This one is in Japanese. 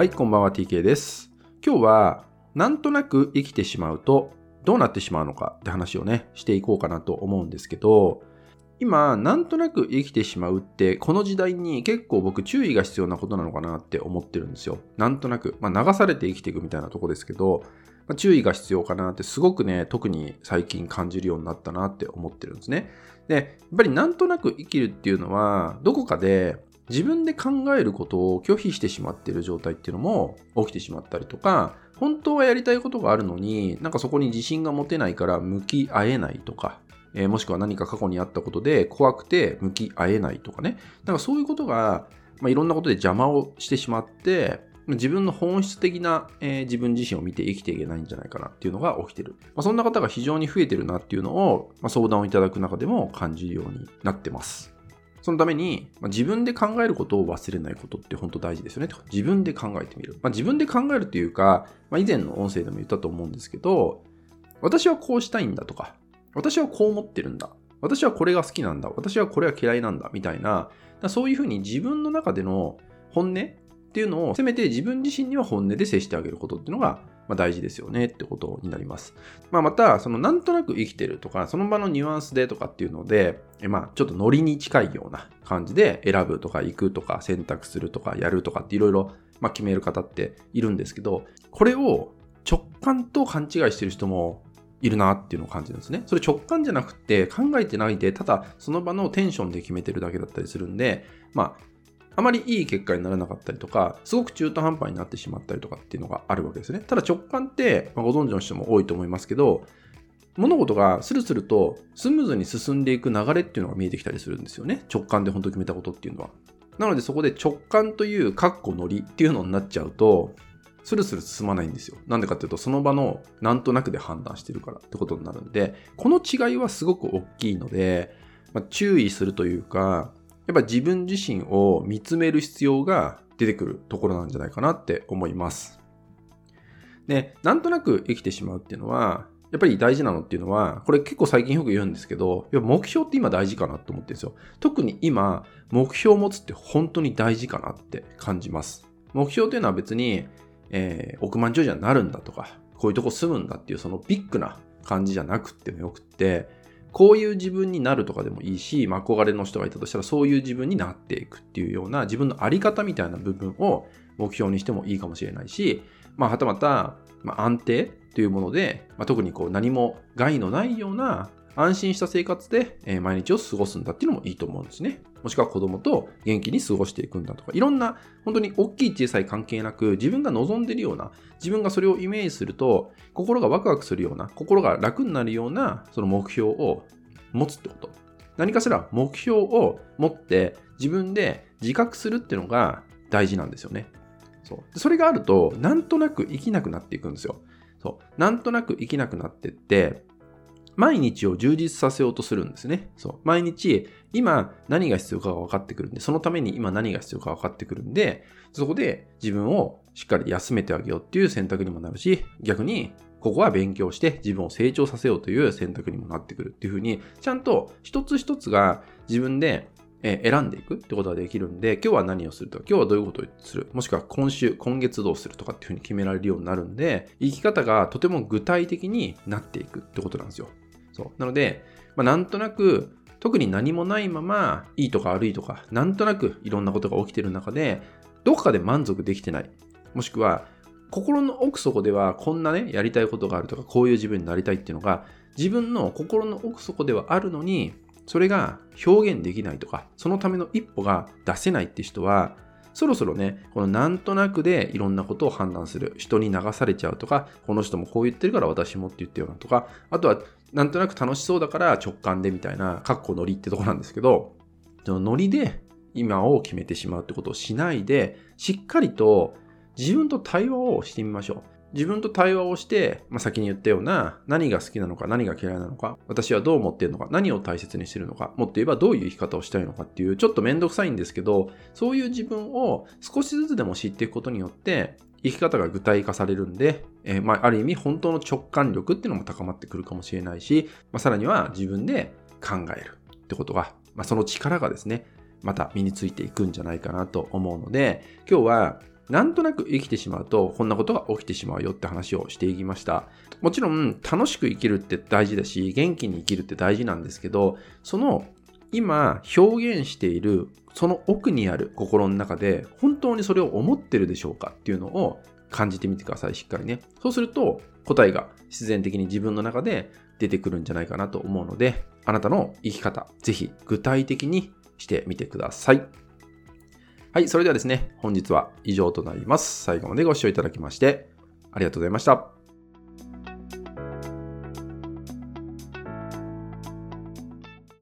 はい、こんばんは TK です。今日は、なんとなく生きてしまうとどうなってしまうのかって話をね、していこうかなと思うんですけど、今、なんとなく生きてしまうって、この時代に結構僕注意が必要なことなのかなって思ってるんですよ。なんとなく。まあ流されて生きていくみたいなとこですけど、まあ、注意が必要かなってすごくね、特に最近感じるようになったなって思ってるんですね。で、やっぱりなんとなく生きるっていうのは、どこかで自分で考えることを拒否してしまっている状態っていうのも起きてしまったりとか、本当はやりたいことがあるのに、なんかそこに自信が持てないから向き合えないとか、えーもしくは何か過去にあったことで怖くて向き合えないとかね。なんかそういうことが、まあ、いろんなことで邪魔をしてしまって、自分の本質的な、えー自分自身を見て生きていけないんじゃないかなっていうのが起きてる。まあ、そんな方が非常に増えてるなっていうのを、まあ、相談をいただく中でも感じるようになってます。そのために、まあ、自分で考えることを忘れないことって本当大事ですよね。自分で考えてみる。まあ、自分で考えるというか、まあ、以前の音声でも言ったと思うんですけど、私はこうしたいんだとか、私はこう思ってるんだ。私はこれが好きなんだ。私はこれは嫌いなんだ。みたいな、そういうふうに自分の中での本音っていうのを、せめて自分自身には本音で接してあげることっていうのが、まあ、大事ですよねってことになります。まあ、また、そのなんとなく生きてるとか、その場のニュアンスでとかっていうので、えまあ、ちょっとノリに近いような感じで選ぶとか行くとか選択するとかやるとかっていろいろ、決める方っているんですけど、これを直感と勘違いしてる人もいるなっていうのを感じるんですね。それ直感じゃなくて考えてないで、ただその場のテンションで決めてるだけだったりするんで、まあ、あまりいい結果にならなかったりとか、すごく中途半端になってしまったりとかっていうのがあるわけですね。ただ直感って、まあ、ご存知の人も多いと思いますけど、物事がスルスルとスムーズに進んでいく流れっていうのが見えてきたりするんですよね。直感で本当決めたことっていうのは。なのでそこで直感というカッコノリっていうのになっちゃうと、スルスル進まないんですよ。なんでかっていうと、その場のなんとなくで判断してるからってことになるんで、この違いはすごく大きいので、まあ、注意するというか、やっぱ自分自身を見つめる必要が出てくるところなんじゃないかなって思います。で、なんとなく生きてしまうっていうのは、やっぱり大事なのっていうのは、これ結構最近よく言うんですけど、や目標って今大事かなと思ってるんですよ。特に今、目標を持つって本当に大事かなって感じます。目標というのは別に、えー億万長者になるんだとか、こういうとこ住むんだっていうそのビッグな感じじゃなくってもよくって、こういう自分になるとかでもいいし、まあ、憧れの人がいたとしたらそういう自分になっていくっていうような自分の在り方みたいな部分を目標にしてもいいかもしれないし、まあ、はたまた、ま、安定というもので、まあ、特にこう何も害のないような安心した生活でえ毎日を過ごすんだっていうのもいいと思うんですね。もしくは子供と元気に過ごしていくんだとか、いろんな本当に大きい小さい関係なく自分が望んでるような、自分がそれをイメージすると心がワクワクするような、心が楽になるようなその目標を持つってこと。何かしら目標を持って自分で自覚するっていうのが大事なんですよね。そう。それがあると、なんとなく生きなくなっていくんですよ。そう。なんとなく生きなくなってって、毎日を充実させようとするんですね。そう。毎日、今何が必要かが分かってくるんで、そのために今何が必要か分かってくるんで、そこで自分をしっかり休めてあげようっていう選択にもなるし、逆に、ここは勉強して自分を成長させようという選択にもなってくるっていうふうに、ちゃんと一つ一つが自分でえー選んでいくってことができるんで、今日は何をするとか、今日はどういうことをする、もしくは今週、今月どうするとかっていうふうに決められるようになるんで、生き方がとても具体的になっていくってことなんですよ。そう。なので、まあ、なんとなく、特に何もないまま、いいとか悪いとか、なんとなくいろんなことが起きてる中で、どこかで満足できてない。もしくは、心の奥底ではこんなね、やりたいことがあるとか、こういう自分になりたいっていうのが、自分の心の奥底ではあるのに、それが表現できないとか、そのための一歩が出せないって人は、そろそろね、このなんとなくでいろんなことを判断する。人に流されちゃうとか、この人もこう言ってるから私もって言ったようなとか、あとはなんとなく楽しそうだから直感でみたいな、かっこノリってとこなんですけど、そのノリで今を決めてしまうってことをしないで、しっかりと自分と対話をしてみましょう。自分と対話をして、まあ、先に言ったような何が好きなのか何が嫌いなのか私はどう思っているのか何を大切にしているのかもっと言えばどういう生き方をしたいのかっていうちょっとめんどくさいんですけどそういう自分を少しずつでも知っていくことによって生き方が具体化されるんで、えーまあ、ある意味本当の直感力っていうのも高まってくるかもしれないし、まあ、さらには自分で考えるってことが、まあ、その力がですねまた身についていくんじゃないかなと思うので今日はなんとなく生きてしまうと、こんなことが起きてしまうよって話をしていきました。もちろん、楽しく生きるって大事だし、元気に生きるって大事なんですけど、その今表現しているその奥にある心の中で本当にそれを思ってるでしょうかっていうのを感じてみてください、しっかりね。そうすると答えが自然的に自分の中で出てくるんじゃないかなと思うので、あなたの生き方、ぜひ具体的にしてみてください。はい、それではですね、本日は以上となります。最後までご視聴いただきましてありがとうございました。